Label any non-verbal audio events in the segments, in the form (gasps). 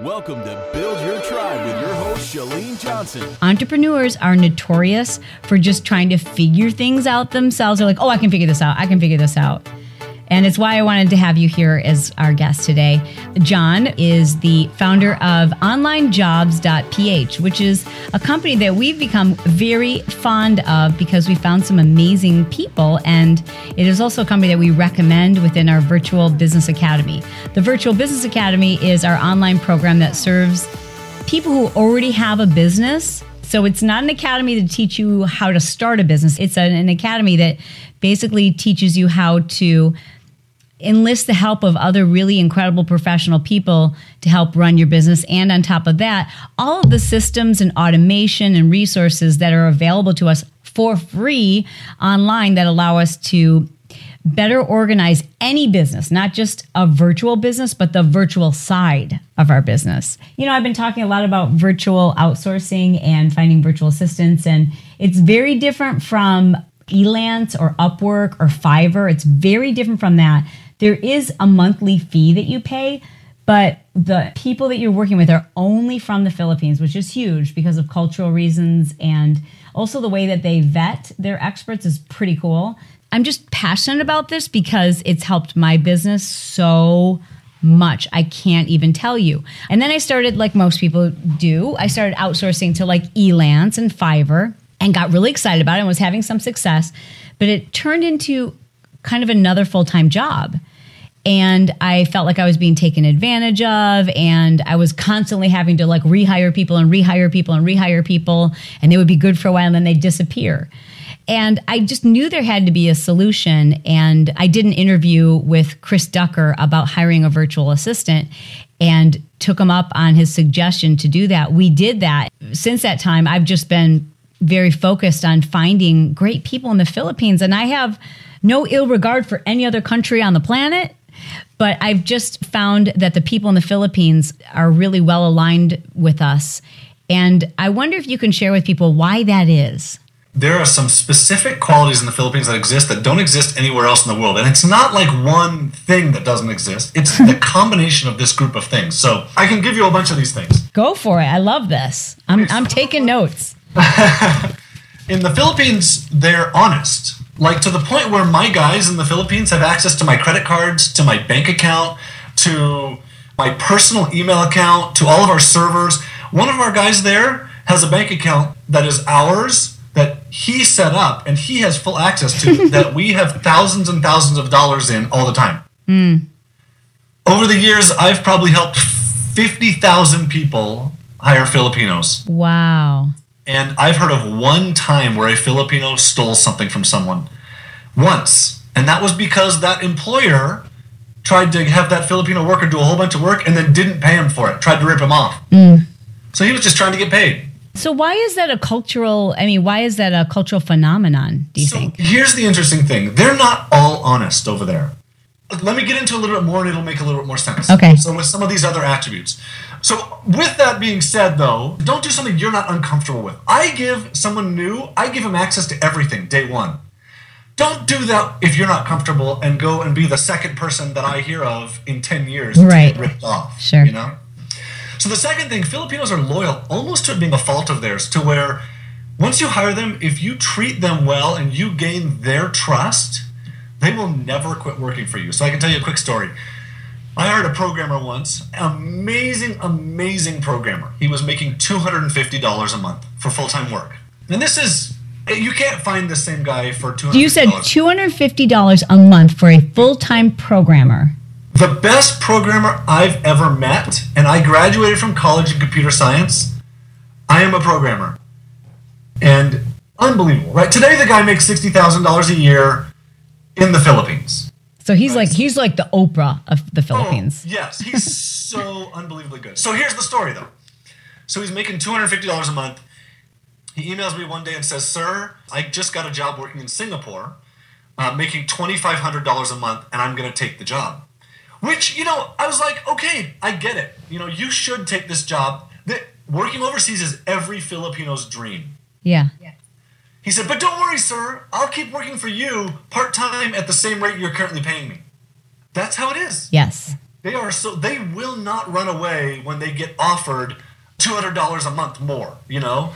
Welcome to Build Your Tribe with your host, Chalene Johnson. Entrepreneurs are notorious for just trying to figure things out themselves. They're like, oh, I can figure this out. I can figure this out. And it's why I wanted to have you here as our guest today. John is the founder of OnlineJobs.ph, which is a company that we've become very fond of because we found some amazing people. And it is also a company that we recommend within our Virtual Business Academy. The Virtual Business Academy is our online program that serves people who already have a business. So it's not an academy to teach you how to start a business. It's an, an academy that basically teaches you how to enlist the help of other really incredible professional people to help run your business. And on top of that, all of the systems and automation and resources that are available to us for free online that allow us to better organize any business, not just a virtual business, but the virtual side of our business. You know, I've been talking a lot about virtual outsourcing and finding virtual assistants, and it's very different from Elance or Upwork or Fiverr. It's very different from that there is a monthly fee that you pay, but the people that you're working with are only from the Philippines, which is huge because of cultural reasons and also the way that they vet their experts is pretty cool. I'm just passionate about this because it's helped my business so much. I can't even tell you. And then I started, like most people do, I started outsourcing to like Elance and Fiverr and got really excited about it and was having some success. But it turned into kind of another full time job. And I felt like I was being taken advantage of, and I was constantly having to like rehire people and rehire people and rehire people, and they would be good for a while and then they'd disappear. And I just knew there had to be a solution. And I did an interview with Chris Ducker about hiring a virtual assistant and took him up on his suggestion to do that. We did that. Since that time, I've just been very focused on finding great people in the Philippines. And I have no ill regard for any other country on the planet. But I've just found that the people in the Philippines are really well aligned with us. And I wonder if you can share with people why that is. There are some specific qualities in the Philippines that exist that don't exist anywhere else in the world. And it's not like one thing that doesn't exist, it's the (laughs) combination of this group of things. So I can give you a bunch of these things. Go for it. I love this. I'm, I'm taking notes. (laughs) in the Philippines, they're honest like to the point where my guys in the Philippines have access to my credit cards, to my bank account, to my personal email account, to all of our servers. One of our guys there has a bank account that is ours that he set up and he has full access to (laughs) that we have thousands and thousands of dollars in all the time. Mm. Over the years, I've probably helped 50,000 people hire Filipinos. Wow. And I've heard of one time where a Filipino stole something from someone. Once. And that was because that employer tried to have that Filipino worker do a whole bunch of work and then didn't pay him for it, tried to rip him off. Mm. So he was just trying to get paid. So why is that a cultural I mean, why is that a cultural phenomenon, do you so think? Here's the interesting thing. They're not all honest over there. Let me get into a little bit more and it'll make a little bit more sense. Okay. So with some of these other attributes. So, with that being said, though, don't do something you're not uncomfortable with. I give someone new, I give them access to everything day one. Don't do that if you're not comfortable and go and be the second person that I hear of in 10 years right. ripped off. Sure. You know? So, the second thing, Filipinos are loyal almost to it being a fault of theirs, to where once you hire them, if you treat them well and you gain their trust, they will never quit working for you. So, I can tell you a quick story. I hired a programmer once, amazing, amazing programmer. He was making $250 a month for full time work. And this is, you can't find the same guy for $250. You said $250 a month for a full time programmer. The best programmer I've ever met, and I graduated from college in computer science. I am a programmer. And unbelievable, right? Today, the guy makes $60,000 a year in the Philippines. So he's like he's like the Oprah of the Philippines. Oh, yes, he's so (laughs) unbelievably good. So here's the story though. So he's making two hundred fifty dollars a month. He emails me one day and says, "Sir, I just got a job working in Singapore, uh, making twenty five hundred dollars a month, and I'm going to take the job." Which you know, I was like, "Okay, I get it. You know, you should take this job. That working overseas is every Filipino's dream." Yeah. Yeah. He said, But don't worry, sir. I'll keep working for you part time at the same rate you're currently paying me. That's how it is. Yes. They are so they will not run away when they get offered two hundred dollars a month more. You know,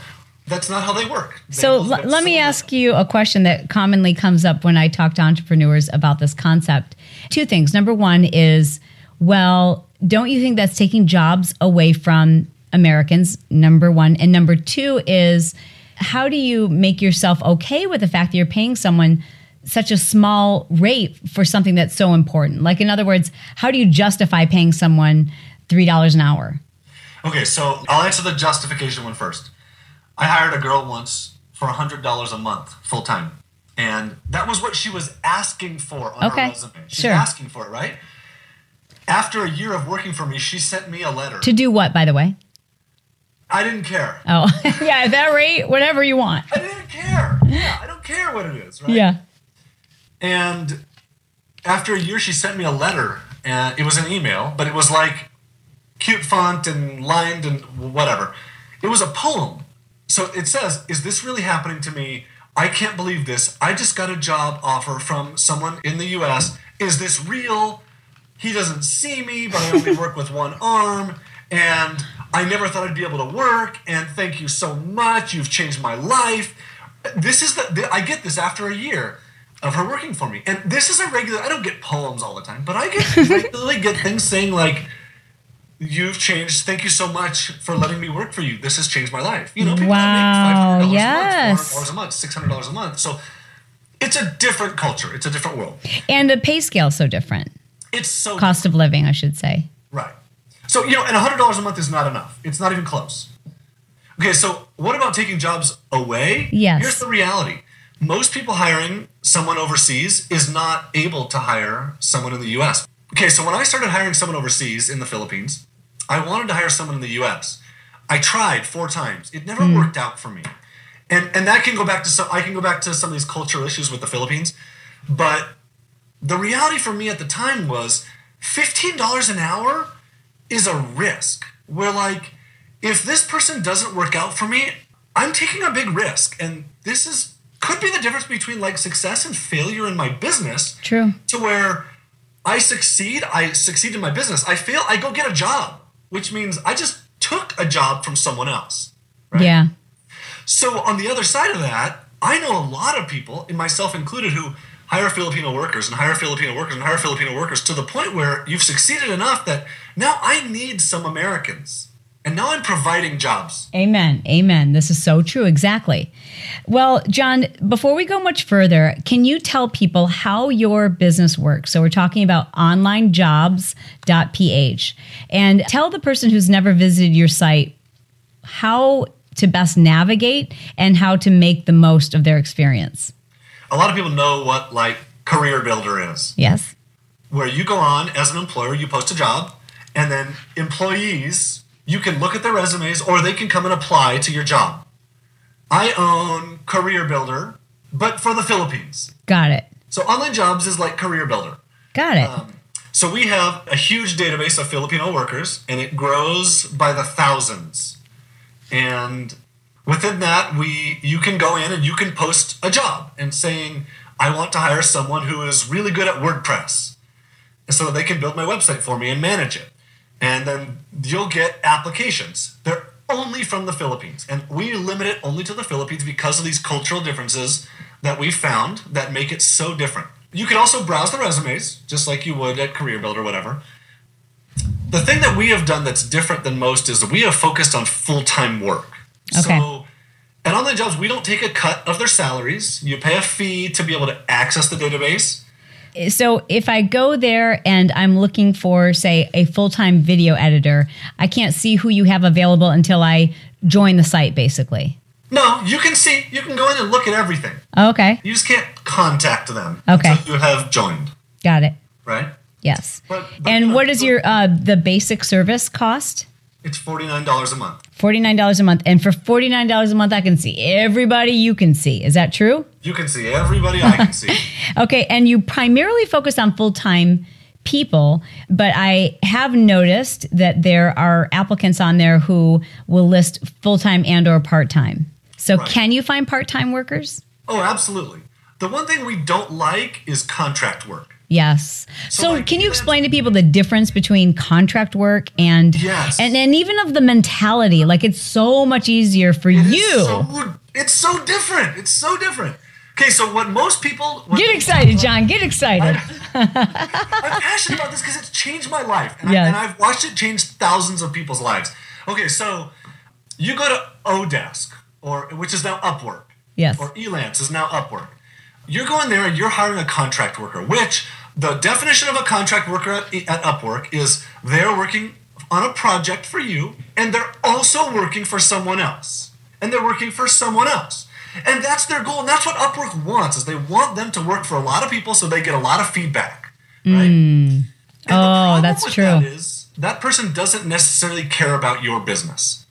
that's not how they work. They So l- let me so ask you a question that commonly comes up when I talk to entrepreneurs about this concept. Two things. Number one is, well, don't you think that's taking jobs away from Americans? Number one. And number two is, how do you make yourself okay with the fact that you're paying someone such a small rate for something that's so important? Like, in other words, how do you justify paying someone $3 an hour? Okay, so I'll answer the justification one first. I hired a girl once for $100 a month full time. And that was what she was asking for on Okay, her resume. She's sure. asking for it, right? After a year of working for me, she sent me a letter. To do what, by the way? I didn't care. Oh, (laughs) yeah, at that rate, whatever you want. I didn't care. Yeah, I don't care what it is, right? Yeah. And after a year, she sent me a letter, and it was an email, but it was like cute font and lined and whatever. It was a poem. So it says, Is this really happening to me? I can't believe this. I just got a job offer from someone in the US. Is this real? He doesn't see me, but I only work with one arm. And I never thought I'd be able to work. And thank you so much. You've changed my life. This is the, the I get this after a year of her working for me. And this is a regular, I don't get poems all the time, but I get regularly get things saying like, You've changed. Thank you so much for letting me work for you. This has changed my life. You know, people Wow, make $500 yes. a month, $400 a month, $600 a month. So it's a different culture. It's a different world. And the pay scale is so different. It's so Cost of living, I should say. Right. So, you know, and $100 a month is not enough. It's not even close. Okay, so what about taking jobs away? Yes. Here's the reality most people hiring someone overseas is not able to hire someone in the US. Okay, so when I started hiring someone overseas in the Philippines, I wanted to hire someone in the US. I tried four times. It never hmm. worked out for me. And and that can go back to some I can go back to some of these cultural issues with the Philippines. But the reality for me at the time was $15 an hour is a risk. Where like, if this person doesn't work out for me, I'm taking a big risk. And this is could be the difference between like success and failure in my business. True. To where I succeed, I succeed in my business. I fail, I go get a job, which means I just took a job from someone else. Right? Yeah. So on the other side of that, I know a lot of people, and myself included, who hire Filipino workers and hire Filipino workers and hire Filipino workers to the point where you've succeeded enough that now I need some Americans. And now I'm providing jobs. Amen. Amen. This is so true. Exactly. Well, John, before we go much further, can you tell people how your business works? So we're talking about onlinejobs.ph and tell the person who's never visited your site how to best navigate and how to make the most of their experience. A lot of people know what like career builder is, Yes. where you go on as an employer, you post a job, and then employees, you can look at their resumes or they can come and apply to your job. I own Career Builder, but for the Philippines. Got it. So online jobs is like career builder. Got it. Um, so we have a huge database of Filipino workers and it grows by the thousands. And within that we you can go in and you can post a job and saying I want to hire someone who is really good at WordPress. And so they can build my website for me and manage it. And then you'll get applications. They're only from the Philippines. And we limit it only to the Philippines because of these cultural differences that we found that make it so different. You can also browse the resumes, just like you would at Career Builder or whatever. The thing that we have done that's different than most is we have focused on full time work. Okay. So at online jobs, we don't take a cut of their salaries. You pay a fee to be able to access the database. so if I go there and I'm looking for, say, a full time video editor, I can't see who you have available until I join the site, basically. No, you can see, you can go in and look at everything. Okay, You just can't contact them Okay. until you have joined, got it. right? Yes. But- but, and you what is your uh, the basic service cost? It's forty nine dollars a month. Forty nine dollars a month, and for forty nine dollars a month, I can see everybody you can see. Is that true? You can see everybody I can see. (laughs) Okay, and you primarily focus on full time people, but I have noticed that there are applicants on there who will list full time and or part time. So Right. can you find part time workers? Oh, absolutely. The one thing we don't like is contract work. Yes. So, like, can you explain to people the difference between contract work and Yes. and and even of the mentality? Like it's so much easier for It's you. so, it's so different. It's so different. Okay, so what most people Get excited, John. Get excited. I'm passionate about this because it's changed my life, and, Yes. I, and I've watched it change thousands of people's lives. Okay, so you go to Odesk, or which is now Upwork, Yes. or Elance is now Upwork. You're going there and you're hiring a contract worker, which the definition of a contract worker at, at Upwork is they're working on a project for you, and they're also working for someone else, and they're working for someone else. And that's their goal, and that's what Upwork wants is they want them to work for a lot of people so they get a lot of feedback, right? Hmm. And Oh, that's true. That is that person doesn't necessarily care about your business.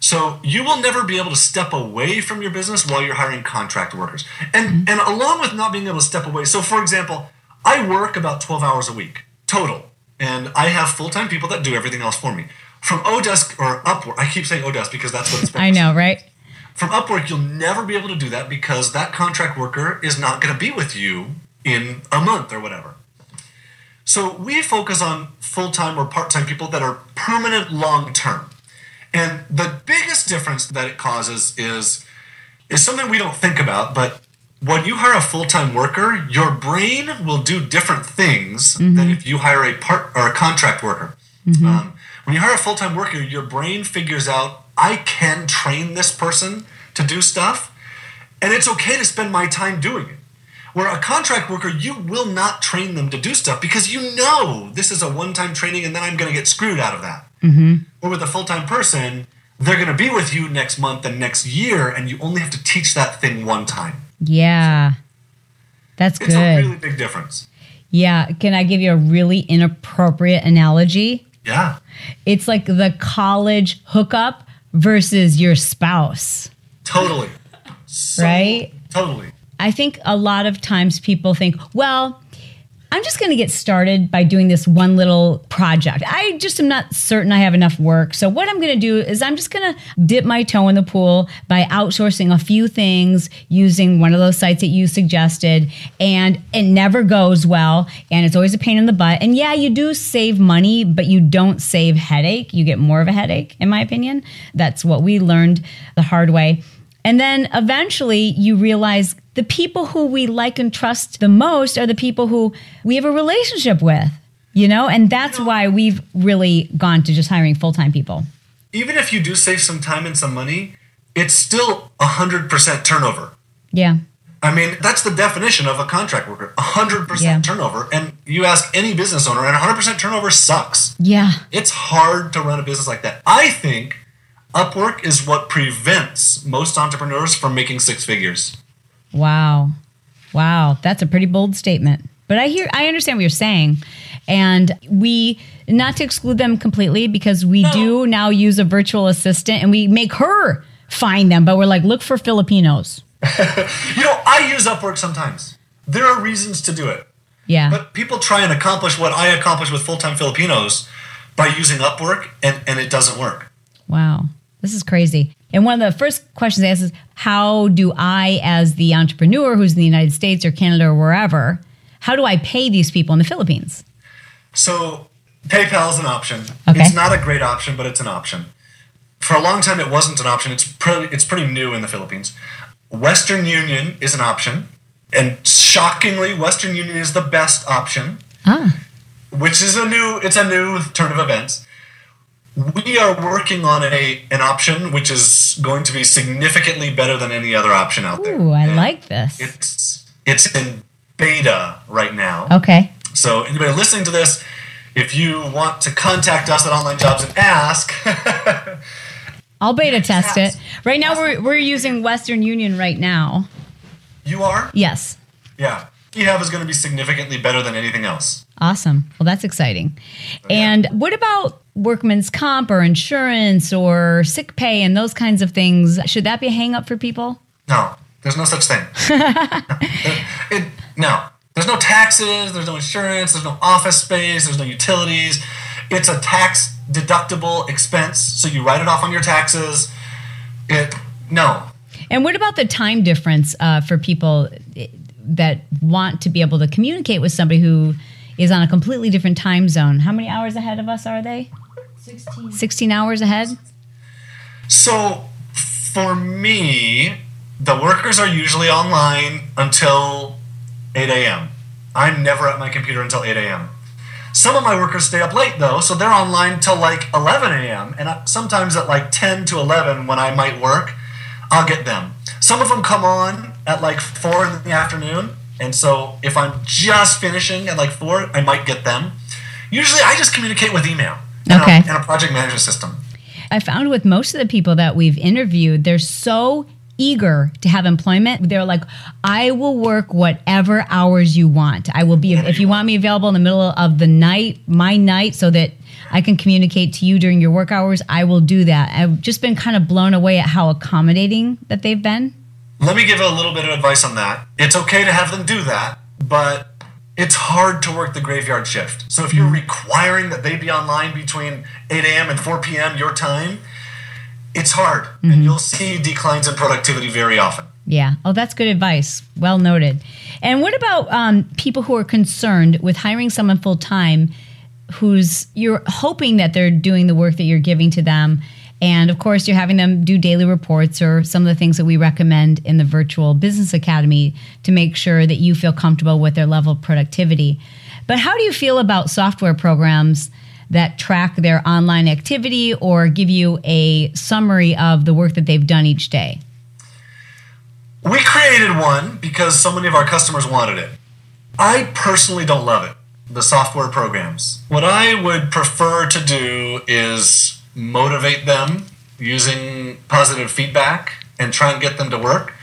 So you will never be able to step away from your business while you're hiring contract workers. And mm-hmm. and along with not being able to step away. So for example, I work about 12 hours a week total. And I have full-time people that do everything else for me. From Odesk or Upwork, I keep saying Odesk because that's what it's I know, right? (laughs) from Upwork, you'll never be able to do that because that contract worker is not going to be with you in a month or whatever. So we focus on full time or part time people that are permanent long term. And the biggest difference that it causes is is something we don't think about, but when you hire a full time worker, your brain will do different things than if you hire a part or a contract worker. Um, when you hire a full time worker, your brain figures out I can train this person to do stuff, and it's okay to spend my time doing it. Where a contract worker, you will not train them to do stuff because you know this is a one time training and then I'm going to get screwed out of that. Mm-hmm. Or with a full time person, they're going to be with you next month and next year, and you only have to teach that thing one time. Yeah. That's It's good. a really big difference. yeah. Can I give you a really inappropriate analogy? Yeah. It's like the college hookup versus your spouse. Totally. So- Right? Totally. I think a lot of times people think, well, I'm just going to get started by doing this one little project. I just am not certain I have enough work. So, what I'm going to do is I'm just going to dip my toe in the pool by outsourcing a few things using one of those sites that you suggested. And it never goes well. And it's always a pain in the butt. And yeah, you do save money, but you don't save headache. You get more of a headache, in my opinion. That's what we learned the hard way. And then eventually you realize the people who we like and trust the most are the people who we have a relationship with, you know? And that's why we've really gone to just hiring full time people. Even if you do save some time and some money, it's still 100% turnover. Yeah. I mean, that's the definition of a contract worker 100% Yeah. turnover. And you ask any business owner, and 100% turnover sucks. Yeah. It's hard to run a business like that. I think Upwork is what prevents most entrepreneurs from making six figures. Wow. Wow. That's a pretty bold statement. But I hear I understand what you're saying. And we not to exclude them completely because we do now use a virtual assistant and we make her find them, but we're like, look for Filipinos. (laughs) You know, I use Upwork sometimes. There are reasons to do it. Yeah. But people try and accomplish what I accomplish with full time Filipinos by using Upwork, and, and it doesn't work. Wow, this is crazy. And one of the first questions I ask is how do I, as the entrepreneur who's in the United States or Canada or wherever, how do I pay these people in the Philippines? So PayPal is an option. Okay. It's not a great option, but it's an option. For a long time, it wasn't an option. It's pretty, it's pretty new in the Philippines. Western Union is an option, and shockingly, Western Union is the best option, Ah, which is a new it's a new turn of events. We are working on a an option which is going to be significantly better than any other option out there. ooh, I And like this. It's it's in beta right now. Okay. So anybody listening to this, if you want to contact us at Online Jobs and ask, (laughs) I'll beta test it. Right now, we're, we're using Western Union right now. you are, Yes. yeah, we have is going to be significantly better than anything else. Awesome. Well, that's exciting. And what about workman's comp or insurance or sick pay and those kinds of things? Should that be a hang up for people? No, there's no such thing. (laughs) it, no, there's no taxes, there's no insurance, there's no office space, there's no utilities. It's a tax deductible expense, so you write it off on your taxes. It no, And what about the time difference uh, for people? that want to be able to communicate with somebody who is on a completely different time zone. How many hours ahead of us are they? 16. 16 hours ahead? So for me, the workers are usually online until 8 a.m. I'm never at my computer until 8 a.m. Some of my workers stay up late though, so they're online till like 11 a.m. And sometimes at like 10 to 11 when I might work, I'll get them. Some of them come on at like 4 in the afternoon. And so if I'm just finishing at like 4, I might get them. Usually I just communicate with email Okay. a, and a project management system. I found with most of the people that we've interviewed, they're so eager to have employment. They're like, I will work whatever hours you want. I will be, if you want me available in the middle of the night, my night, so that I can communicate to you during your work hours, I will do that. I've just been kind of blown away at how accommodating that they've been. Let me give a little bit of advice on that. It's okay to have them do that, but it's hard to work the graveyard shift. So if you're requiring that they be online between 8 a.m. and 4 p.m. your time, it's hard. And you'll see declines in productivity very often. Yeah. Oh, that's good advice. Well noted. And what about um, people who are concerned with hiring someone full time who's you're hoping that they're doing the work that you're giving to them? And of course, you're having them do daily reports or some of the things that we recommend in the Virtual Business Academy to make sure that you feel comfortable with their level of productivity. But how do you feel about software programs that track their online activity or give you a summary of the work that they've done each day? We created one because so many of our customers wanted it. I personally don't love it, the software programs. What I would prefer to do is motivate them using positive feedback and try and get them to work.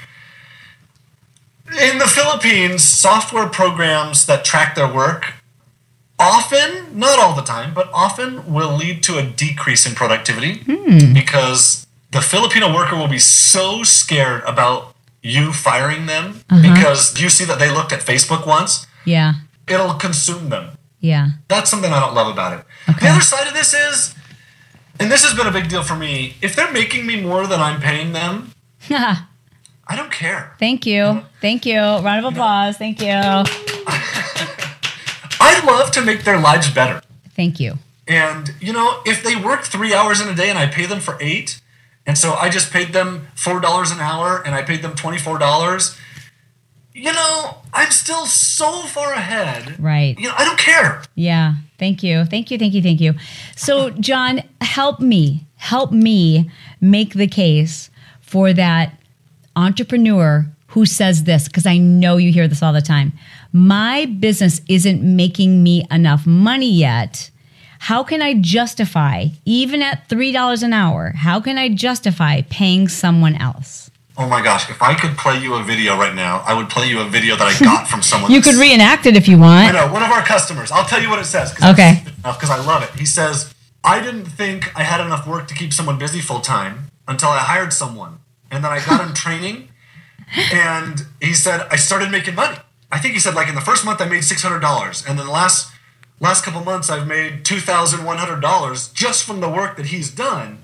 In the Philippines, software programs that track their work often, not all the time, but often will lead to a decrease in productivity hmm. because the Filipino worker will be so scared about you firing them uh-huh. because you see that they looked at Facebook once, Yeah. it'll consume them. Yeah. That's something I don't love about it. Okay. The other side of this is, and this has been a big deal for me, if they're making me more than I'm paying them, (laughs) I don't care. Thank you. Thank you. Round of applause. Thank you. (laughs) I love to make their lives better. Thank you. And, you know, if they work three hours in a day and I pay them for eight, and so I just paid them $4 an hour and I paid them $24, you know, I'm still so far ahead. Right. You know, I don't care. Yeah. Thank you. Thank you. Thank you. Thank you. So, John, help me, help me make the case for that entrepreneur who says this, because I know you hear this all the time. My business isn't making me enough money yet. How can I justify, even at $3 an hour, how can I justify paying someone else? Oh my gosh, if I could play you a video right now, I would play you a video that I got from (laughs) someone. You could reenact it if you want. I know, one of our customers. I'll tell you what it says. Okay. Because I love it. He says, I didn't think I had enough work to keep someone busy full time until I hired someone. And then I got him (laughs) training. And he said, I started making money. I think he said, like, in the first month, I made $600. And then the last, last couple months, I've made $2,100 just from the work that he's done.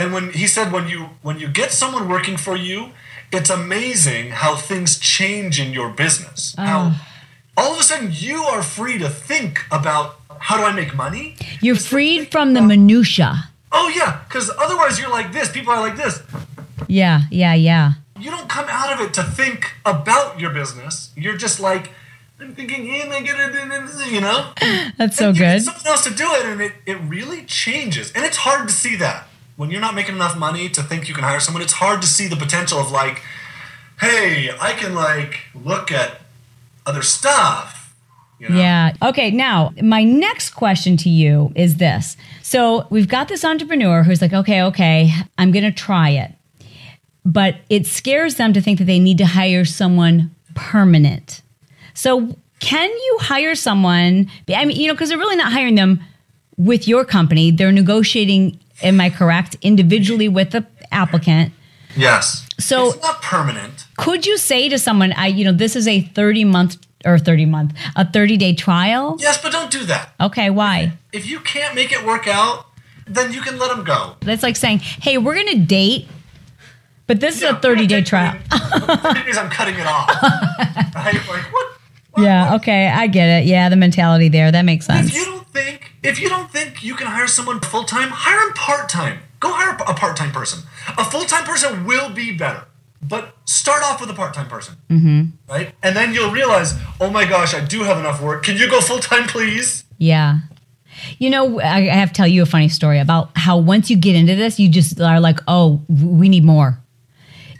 And when he said when you when you get someone working for you, it's amazing how things change in your business. Ah. How all of a sudden you are free to think about how do I make money? You're freed from the minutia. Oh yeah, because otherwise you're like this. People are like this. Yeah, yeah, yeah. You don't come out of it to think about your business. You're just like I'm thinking, and I get it, you know. (laughs) That's so And you good. someone else to do it, and it, it really changes. And it's hard to see that when you're not making enough money to think you can hire someone. It's hard to see the potential of like, hey, I can like look at other stuff. You know? Yeah. Okay. Now, my next question to you is this. So, we've got this entrepreneur who's like, okay, okay, I'm going to try it. But it scares them to think that they need to hire someone permanent. So, can you hire someone? I mean, you know, because they're really not hiring them with your company. They're negotiating, am I correct, individually with the applicant. Yes. So- it's not permanent. Could you say to someone, I, you know, this is a 30 month or 30 month, a 30 day trial? Yes, but don't do that. Okay. Why? If you can't make it work out, then you can let them go. That's like saying, hey, we're going to date, But this Yeah, is a 30 day trial. (laughs) days I'm cutting it off. (laughs) right? Like what? Yeah, okay, I get it. Yeah, the mentality there. That makes sense. If you don't think if you don't think you can hire someone full time, hire him part time. Go hire a part time person. A full time person will be better, but start off with a part time person, mm-hmm. right? And then you'll realize, oh my gosh, I do have enough work. Can you go full time, please? Yeah. You know, I have to tell you a funny story about how once you get into this, you just are like, oh, we need more.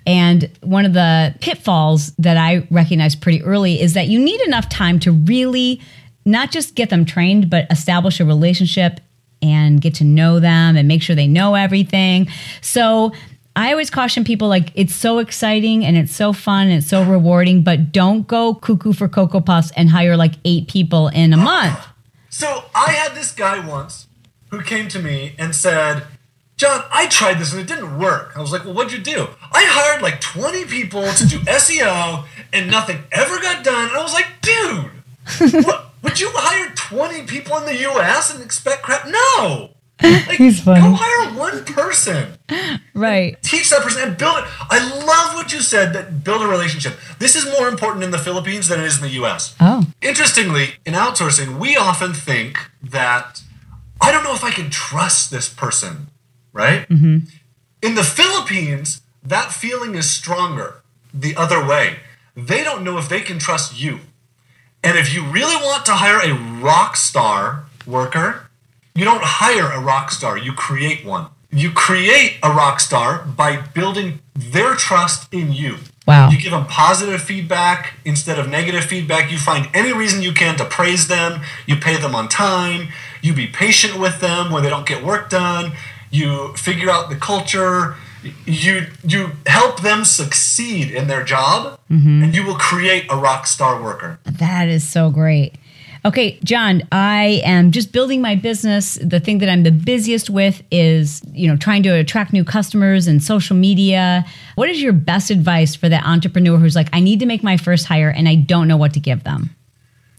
And one of the pitfalls that I recognized pretty early is that you need enough time to really not just get them trained, but establish a relationship and get to know them and make sure they know everything. So I always caution people like it's so exciting and it's so fun and it's so rewarding, but don't go cuckoo for Cocoa Puffs and hire like eight people in a month. So I had this guy once who came to me and said, John, I tried this and it didn't work. I was like, well, what'd you do? I hired like 20 people to do (laughs) SEO and nothing ever got done. And I was like, dude, (laughs) what, would you hire 20 people in the US and expect crap? No. Like, He's funny. Go hire one person. Right. Teach that person and build it. I love what you said that build a relationship. This is more important in the Philippines than it is in the US. Oh. Interestingly, in outsourcing, we often think that I don't know if I can trust this person, right? Mm-hmm. In the Philippines, that feeling is stronger the other way. They don't know if they can trust you. And if you really want to hire a rock star worker, you don't hire a rock star, you create one. You create a rock star by building their trust in you. Wow. You give them positive feedback instead of negative feedback. You find any reason you can to praise them. You pay them on time. You be patient with them when they don't get work done. You figure out the culture. You you help them succeed in their job, mm-hmm. and you will create a rock star worker. That is so great. Okay, John, I am just building my business. The thing that I'm the busiest with is, you know, trying to attract new customers and social media. What is your best advice for that entrepreneur who's like, I need to make my first hire and I don't know what to give them?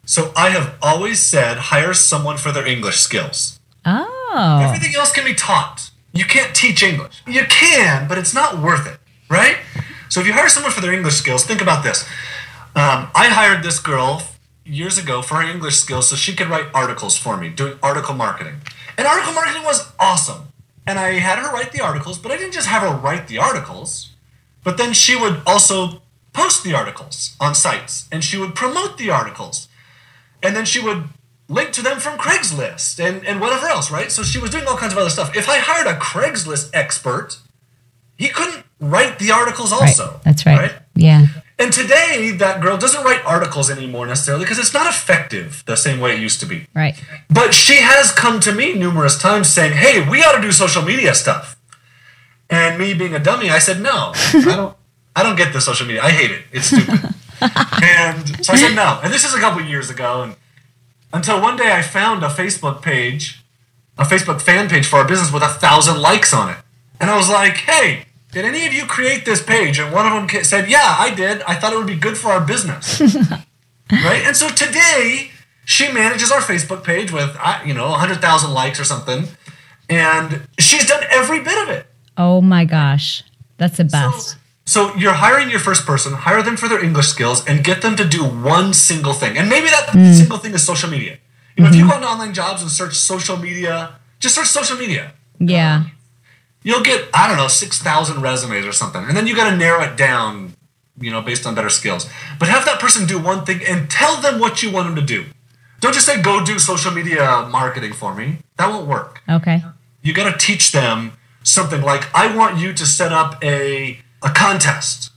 So I have always said hire someone for their English skills. Oh, Everything else can be taught. You can't teach English. You can, but it's not worth it, right? So if you hire someone for their English skills, think about this. Um, I hired this girl years ago for her English skills so she could write articles for me, doing article marketing. And article marketing was awesome. And I had her write the articles, but I didn't just have her write the articles, but then she would also post the articles on sites and she would promote the articles and then she would link to them from Craigslist and, and whatever else, right? So she was doing all kinds of other stuff. If I hired a Craigslist expert, he couldn't write the articles right. also. That's right. Yeah. And today, that girl doesn't write articles anymore necessarily because it's not effective the same way it used to be. Right. But she has come to me numerous times saying, "Hey, we ought to do social media stuff." And me being a dummy, I said, "No, I don't. I don't get the social media. I hate it. It's stupid." (laughs) and so I said no. And this is a couple years ago, and until one day I found a Facebook page, a Facebook fan page for our business with a thousand likes on it, and I was like, "Hey." Did any of you create this page? And one of them said, Yeah, I did. I thought it would be good for our business (laughs) right? And so today she manages our Facebook page with you know 100,000 likes or something, and she's done every bit of it. Oh my gosh. That's the best. So you're hiring your first person, hire them for their English skills, and get them to do one single thing. And maybe that hmm. single thing is social media. You know, if you mm-hmm. go on online jobs and search social media, just search social media. yeah. You'll get I don't know six thousand resumes or something, and then you got to narrow it down, you know, based on better skills. But have that person do one thing and tell them what you want them to do. Don't just say go do social media marketing for me. That won't work. Okay. You got to teach them something like I want you to set up a a contest.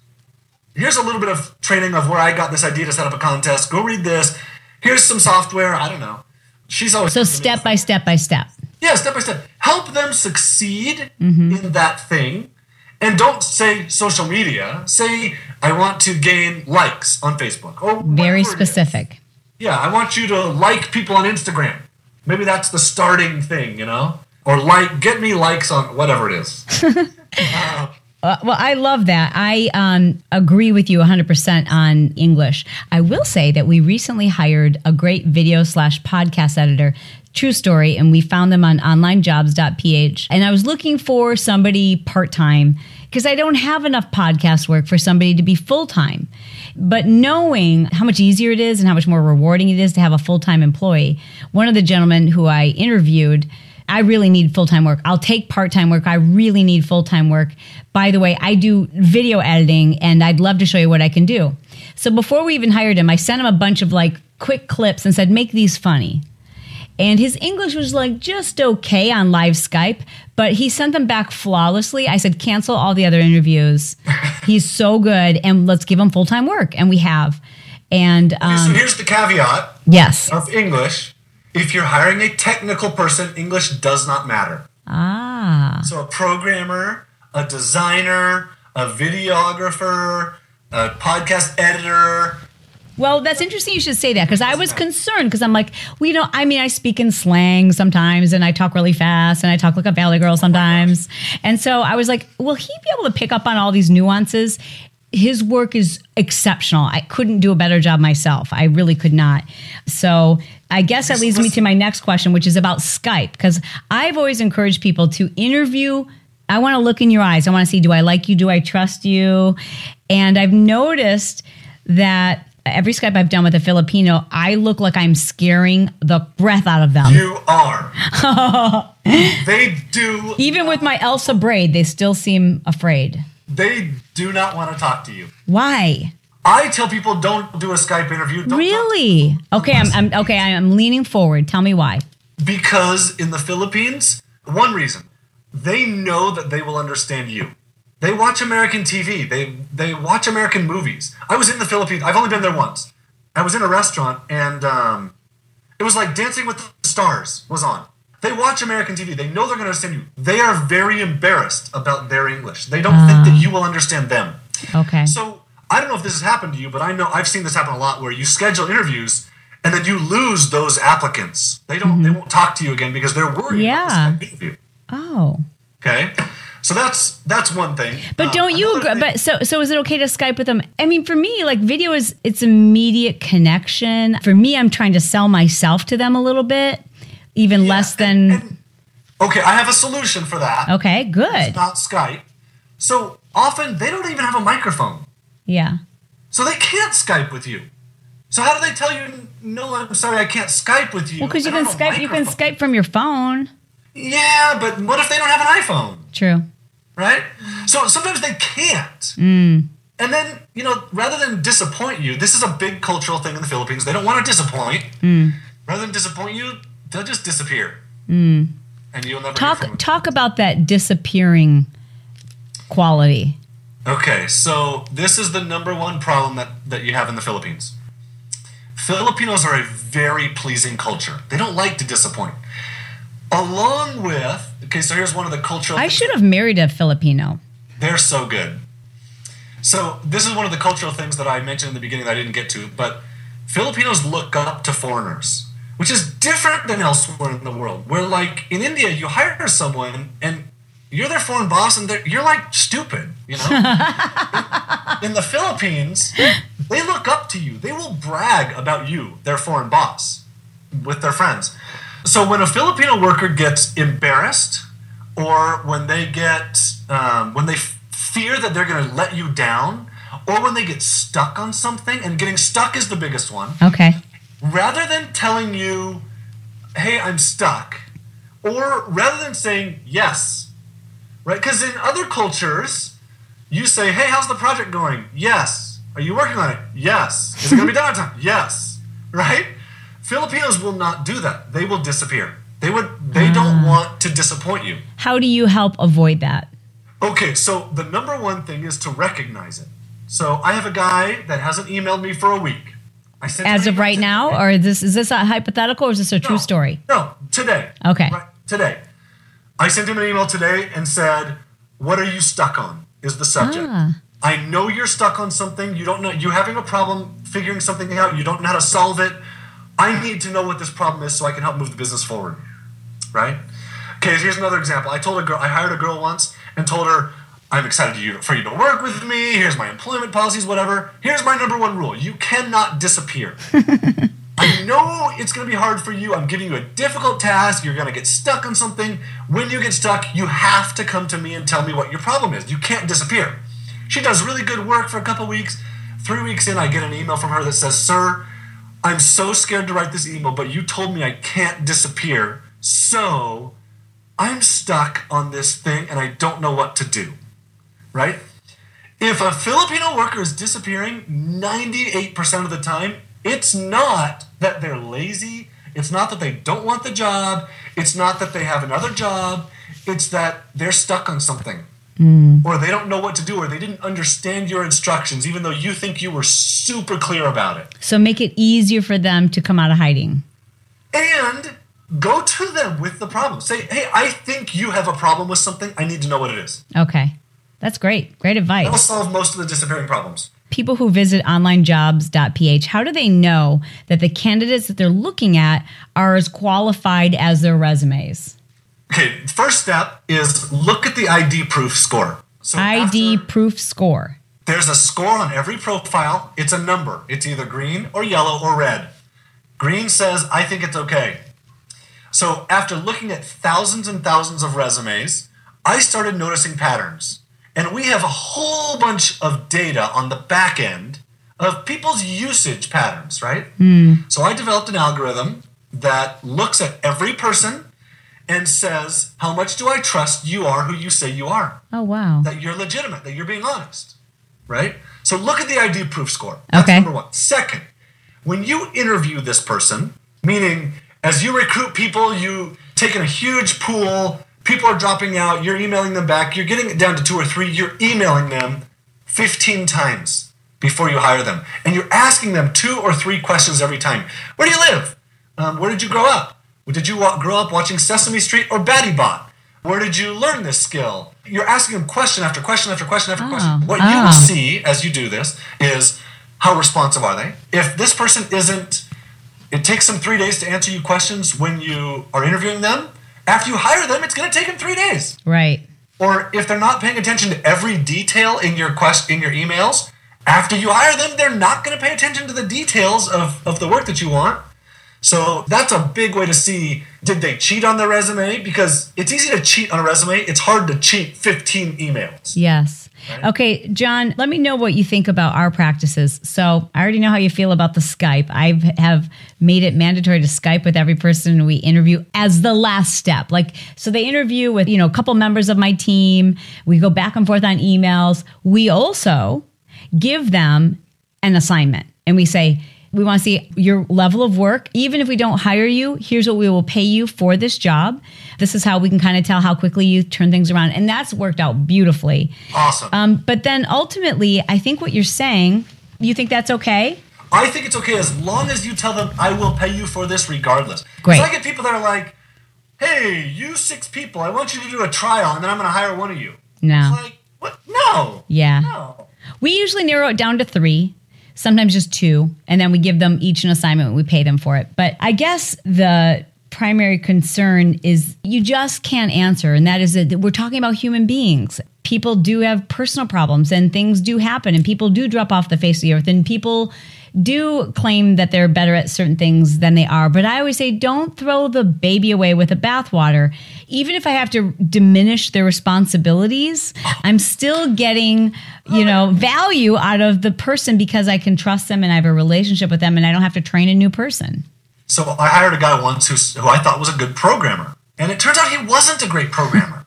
Here's a little bit of training of where I got this idea to set up a contest. Go read this. Here's some software. I don't know. She's always So step by step by step. yeah, step by step. Help them succeed Mm-hmm. in that thing. And don't say social media. Say, I want to gain likes on Facebook. Or Very whatever it is. specific. Yeah, I want you to like people on Instagram. Maybe that's the starting thing, you know? Or like, get me likes on whatever it is. (laughs) Uh, well, I love that. I um, agree with you 100% on English. I will say that we recently hired a great video slash podcast editor True story. And we found them on onlinejobs.ph. And I was looking for somebody part time because I don't have enough podcast work for somebody to be full time. But knowing how much easier it is and how much more rewarding it is to have a full time employee, one of the gentlemen who I interviewed, I really need full time work. I'll take part time work. I really need full time work. By the way, I do video editing and I'd love to show you what I can do. So before we even hired him, I sent him a bunch of like quick clips and said, make these funny. And his English was like just okay on live Skype, but he sent them back flawlessly. I said, cancel all the other interviews. (laughs) He's so good, and let's give him full time work. And we have. And so um, here's the caveat yes. of English. If you're hiring a technical person, English does not matter. Ah. So a programmer, a designer, a videographer, a podcast editor. Well, that's interesting you should say that because I was concerned because I'm like, well, you know, I mean, I speak in slang sometimes and I talk really fast and I talk like a Valley girl sometimes. And so I was like, will he be able to pick up on all these nuances? His work is exceptional. I couldn't do a better job myself. I really could not. So I guess that leads me to my next question, which is about Skype because I've always encouraged people to interview. I want to look in your eyes. I want to see, do I like you? Do I trust you? And I've noticed that every Skype I've done with a Filipino, I look like I'm scaring the breath out of them. You are. (laughs) they do. Even with my Elsa braid, they still seem afraid. They do not want to talk to you. Why? I tell people don't do a Skype interview. Don't Really? Okay, I'm, I'm okay. I'm leaning forward. Tell me why. because in the Philippines, one reason they know that they will understand you. They watch American TV. They they watch American movies. I was in the Philippines. I've only been there once. I was in a restaurant and um, it was like Dancing with the Stars was on. They watch American TV. They know they're going to understand you. They are very embarrassed about their English. They don't think that you will understand them. Okay. So I don't know if this has happened to you, but I know I've seen this happen a lot where you schedule interviews and then you lose those applicants. They don't they won't talk to you again because they're worried Yeah. about this interview. Oh. Okay? So that's that's one thing. But Um, don't you agree? But so so is it okay to Skype with them? I mean, for me, like video is it's immediate connection. For me, I'm trying to sell myself to them a little bit, even less than. and- Okay, I have a solution for that. okay, good. Not Skype. So often they don't even have a microphone. Yeah. So they can't Skype with you. So how do they tell you no, I'm sorry, I can't Skype with you? Well, because you can don't have a Skype, you can. Skype from your phone. Yeah, but what if they don't have an iPhone? True. right? So sometimes they can't. Mm. And then, you know, rather than disappoint you, this is a big cultural thing in the Philippines. They don't want to disappoint. Mm. Rather than disappoint you, they'll just disappear. And you'll never Talk talk about that disappearing quality. Okay, so this is the number one problem that, that you have in the Philippines. Filipinos are a very pleasing culture. They don't like to disappoint. Along with, okay, so here's one of the cultural I should have married a Filipino. They're so good. So this is one of the cultural things that I mentioned in the beginning that I didn't get to, but Filipinos look up to foreigners, which is different than elsewhere in the world. Where like in India, you hire someone and you're their foreign boss, and you're like stupid, you know. (laughs) in, the Philippines, they look up to you. They will brag about you, their foreign boss, with their friends. So when a Filipino worker gets embarrassed, or when they get um, when they fear that they're going to let you down, or when they get stuck on something, and getting stuck is the biggest one. Okay. Rather than telling you, "Hey, I'm stuck," or rather than saying yes, right? Because in other cultures, you say, "Hey, how's the project going?" Yes. Are you working on it? Yes. Is it going to be (laughs) done on time? Yes. Right? Filipinos will not do that. They will disappear. They would. They don't ah. want to disappoint you. How do you help avoid that? Okay, so the number one thing is to recognize it. So I have a guy that hasn't emailed me for a week. I sent As of right now, or is this is this a hypothetical or is this a true story? No, today. Okay. Right, today. I sent him an email today and said, "What are you stuck on?" Is the subject. Ah. I know you're stuck on something. You don't know. You're having a problem figuring something out. You don't know how to solve it. I need to know what this problem is so I can help move the business forward. Right? Okay. Here's another example. I told a girl. I hired a girl once and told her, "I'm excited you, for you to work with me. Here's my employment policies. Whatever. Here's my number one rule: you cannot disappear." (laughs) I know it's going to be hard for you. I'm giving you a difficult task. You're going to get stuck on something. When you get stuck, you have to come to me and tell me what your problem is. You can't disappear. She does really good work for a couple weeks. Three weeks in, I get an email from her that says, Sir, I'm so scared to write this email, but you told me I can't disappear. So I'm stuck on this thing and I don't know what to do. Right? If a Filipino worker is disappearing 98% of the time, it's not that they're lazy. It's not that they don't want the job. It's not that they have another job. It's that they're stuck on something. Mm. Or they don't know what to do, or they didn't understand your instructions, even though you think you were super clear about it. So make it easier for them to come out of hiding. And go to them with the problem. Say, hey, I think you have a problem with something. I need to know what it is. Okay. That's great. Great advice. That'll solve most of the disappearing problems. People who visit onlinejobs.ph, how do they know that the candidates that they're looking at are as qualified as their resumes? Okay, first step is look at the ID proof score. So ID proof score. There's a score on every profile. It's a number. It's either green or yellow or red. Green says, I think it's okay. So after looking at thousands and thousands of resumes, I started noticing patterns. And we have a whole bunch of data on the back end of people's usage patterns, right? Hmm. So I developed an algorithm that looks at every person and says, How much do I trust you are who you say you are? Oh, wow. that you're legitimate, that you're being honest, right? So look at the ID proof score. That's Okay. number one. Second, when you interview this person, meaning as you recruit people, you take in a huge pool, people are dropping out, you're emailing them back, you're getting it down to two or three, you're emailing them 15 times before you hire them. And you're asking them two or three questions every time. Where do you live? Um, where did you grow up? Did you grow up watching Sesame Street or Batibot? Where did you learn this skill? You're asking them question after question after question after question. What you oh. will see as you do this is how responsive are they? If this person isn't, it takes them three days to answer you questions when you are interviewing them. After you hire them, it's going to take them three days. Right. or if they're not paying attention to every detail in your quest in your emails after you hire them they're not going to pay attention to the details of, of the work that you want. So that's a big way to see did they cheat on their resume? Because it's easy to cheat on a resume. It's hard to cheat 15 emails. Yes. Okay, John, let me know what you think about our practices. So I already know how you feel about the Skype. I have made it mandatory to Skype with every person we interview as the last step. Like, so they interview with, you know, a couple members of my team. We go back and forth on emails. We also give them an assignment and we say, we want to see your level of work. Even if we don't hire you, here's what we will pay you for this job. This is how we can kind of tell how quickly you turn things around. And that's worked out beautifully. awesome Um, but then ultimately, I think what you're saying, you think that's okay? i think it's okay as long as you tell them i will pay you for this regardless Great. i get people that are like hey you six people i want you to do a trial and then i'm going to hire one of you No. it's like what no Yeah. no We usually narrow it down to three, sometimes just two, and then we give them each an assignment. We pay them for it. But I guess the primary concern is you just can't answer, and that is that we're talking about human beings. People do have personal problems, and things do happen, and people do drop off the face of the earth, and people do claim that they're better at certain things than they are. But I always say, don't throw the baby away with the bathwater. Even if I have to diminish their responsibilities, I'm still getting, you know, value out of the person because I can trust them and I have a relationship with them and I don't have to train a new person. So I hired a guy once who, who I thought was a good programmer. And it turns out he wasn't a great programmer.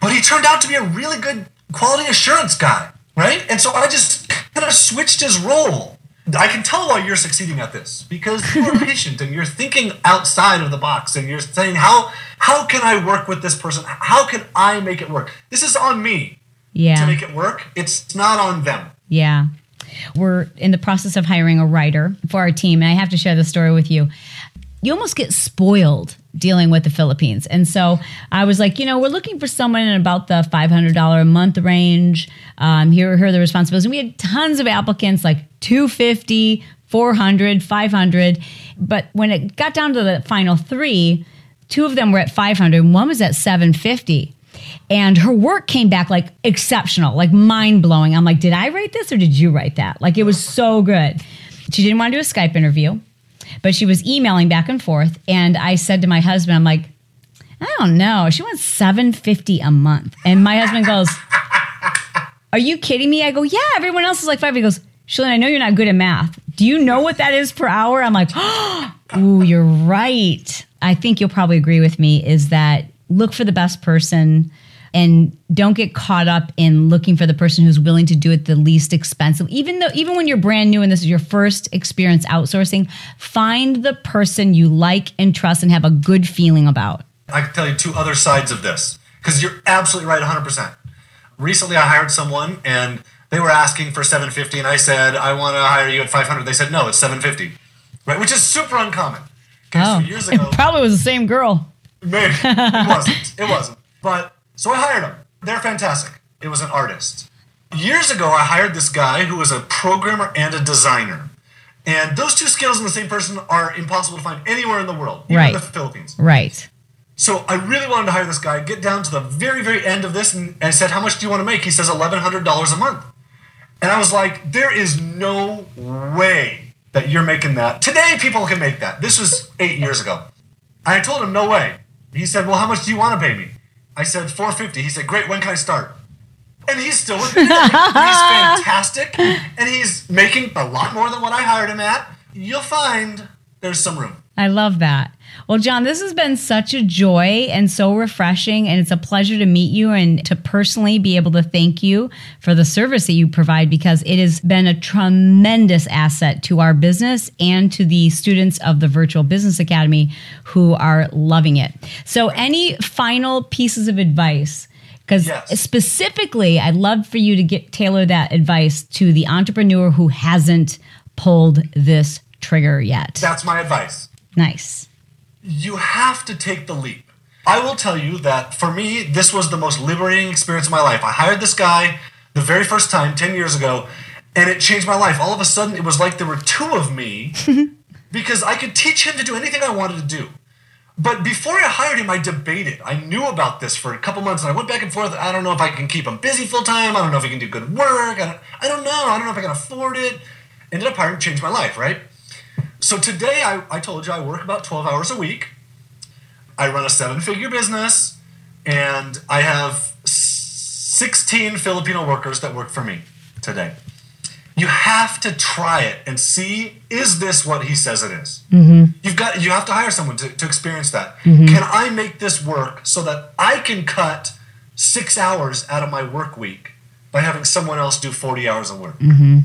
but he turned out to be a really good quality assurance guy, right? And so I just kind of switched his role. I can tell why you're succeeding at this because you're (laughs) patient and you're thinking outside of the box and you're saying how how can I work with this person? How can I make it work? This is on me to make it work. It's not on them. Yeah. We're in the process of hiring a writer for our team. And I have to share the story with you. You almost get spoiled dealing with the Philippines. And so I was like, you know, we're looking for someone in about the $500 a month range. Um, here, here are the responsibilities. And we had tons of applicants, like 250, 400, 500. But when it got down to the final three, two of them were at 500 and one was at 750 and her work came back like exceptional like mind-blowing i'm like did i write this or did you write that like it was so good she didn't want to do a skype interview but she was emailing back and forth. And I said to my husband, I'm like, I don't know. She wants 750 a month. And my husband goes, Are you kidding me? I go, Yeah, everyone else is like five. He goes, Chalene, I know you're not good at math. Do you know what that is per hour? I'm like, (gasps) Ooh, you're right. I think you'll probably agree with me is that look for the best person and don't get caught up in looking for the person who's willing to do it the least expensive even though even when you're brand new and this is your first experience outsourcing find the person you like and trust and have a good feeling about I can tell you two other sides of this because you're absolutely right 100%. Recently, I hired someone and they were asking for 750 and I said, I want to hire you at 500. They said, no, it's 750, right? Which is super uncommon. So oh. years ago, it (laughs) probably was the same girl maybe it wasn't. It wasn't. But so I hired them. They're fantastic. It was an artist. Years ago, I hired this guy who was a programmer and a designer. And those two skills in the same person are impossible to find anywhere in the world, even Right. in the Philippines. right So I really wanted to hire this guy, get down to the very, very end of this, and I said, How much do you want to make? He says $1,100 a month. And I was like, There is no way that you're making that. Today, people can make that. This was eight years ago. I told him, No way. He said, Well, how much do you want to pay me? I said, 450 He said, Great, when can I start? And he's still with me. he's (laughs) fantastic. And he's making a lot more than what I hired him at. You'll find there's some room. I love that. Well, John, this has been such a joy and so refreshing. And it's a pleasure to meet you and to personally be able to thank you for the service that you provide because it has been a tremendous asset to our business and to the students of the Virtual Business Academy who are loving it. So, any final pieces of advice? Because Yes. specifically, I'd love for you to get tailor that advice to the entrepreneur who hasn't pulled this trigger yet. That's my advice. Nice. You have to take the leap. I will tell you that for me, this was the most liberating experience of my life. I hired this guy the very first time 10 years ago, and it changed my life. All of a sudden, it was like there were two of me (laughs) because I could teach him to do anything I wanted to do. But before I hired him, I debated. I knew about this for a couple months, and I went back and forth. I don't know if I can keep him busy full time. I don't know if he can do good work. I don't, I don't know. I don't know if I can afford it. Ended up hiring, changed my life, right? So today, I, I told you I work about 12 hours a week. I run a seven figure business, and I have 16 Filipino workers that work for me today. You have to try it and see is this what he says it is? Mm-hmm. You've got you have to hire someone to, to experience that. Mm-hmm. Can I make this work so that I can cut six hours out of my work week by having someone else do 40 hours of work? Mm-hmm.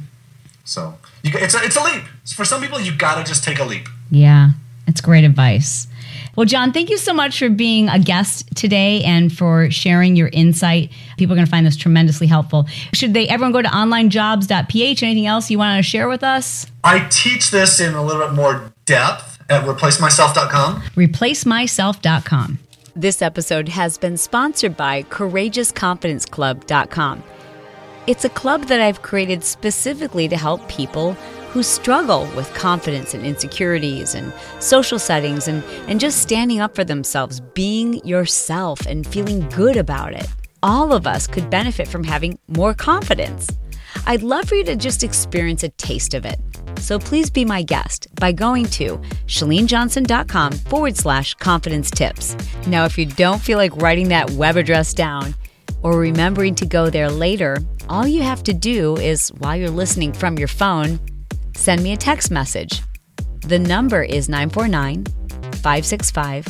So you, it's a, it's a leap. For some people, you got to just take a leap. Yeah, it's great advice. Well, John, thank you so much for being a guest today and for sharing your insight. People are going to find this tremendously helpful. Should they everyone go to onlinejobs.ph? Anything else you want to share with us? I teach this in a little bit more depth at replacemyself.com. Replacemyself.com. This episode has been sponsored by CourageousConfidenceClub.com. It's a club that I've created specifically to help people who struggle with confidence and insecurities and social settings and, and just standing up for themselves, being yourself and feeling good about it. All of us could benefit from having more confidence. I'd love for you to just experience a taste of it. So please be my guest by going to chalenejohnson.com forward slash confidence tips. Now, if you don't feel like writing that web address down or remembering to go there later, all you have to do is, while you're listening from your phone, send me a text message. The number is 949 565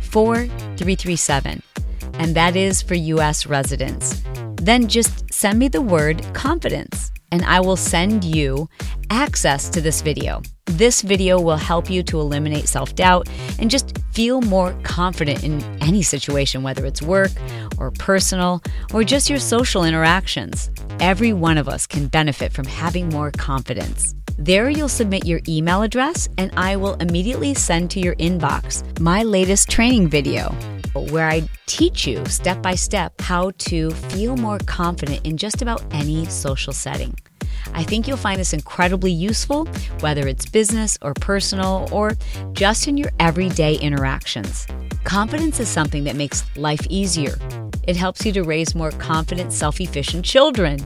4337, and that is for US residents. Then just send me the word confidence, and I will send you access to this video. This video will help you to eliminate self doubt and just feel more confident in any situation, whether it's work or personal or just your social interactions. Every one of us can benefit from having more confidence. There, you'll submit your email address, and I will immediately send to your inbox my latest training video where I teach you step by step how to feel more confident in just about any social setting. I think you'll find this incredibly useful, whether it's business or personal or just in your everyday interactions. Confidence is something that makes life easier. It helps you to raise more confident, self efficient children.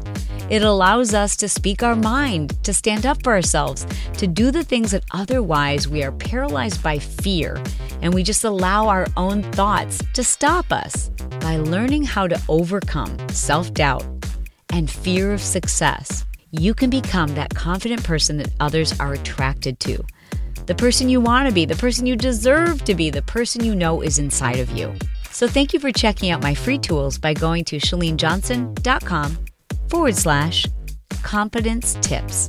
It allows us to speak our mind, to stand up for ourselves, to do the things that otherwise we are paralyzed by fear, and we just allow our own thoughts to stop us. By learning how to overcome self doubt and fear of success, you can become that confident person that others are attracted to. The person you want to be, the person you deserve to be, the person you know is inside of you. So thank you for checking out my free tools by going to chalenejohnson.com forward slash competence tips.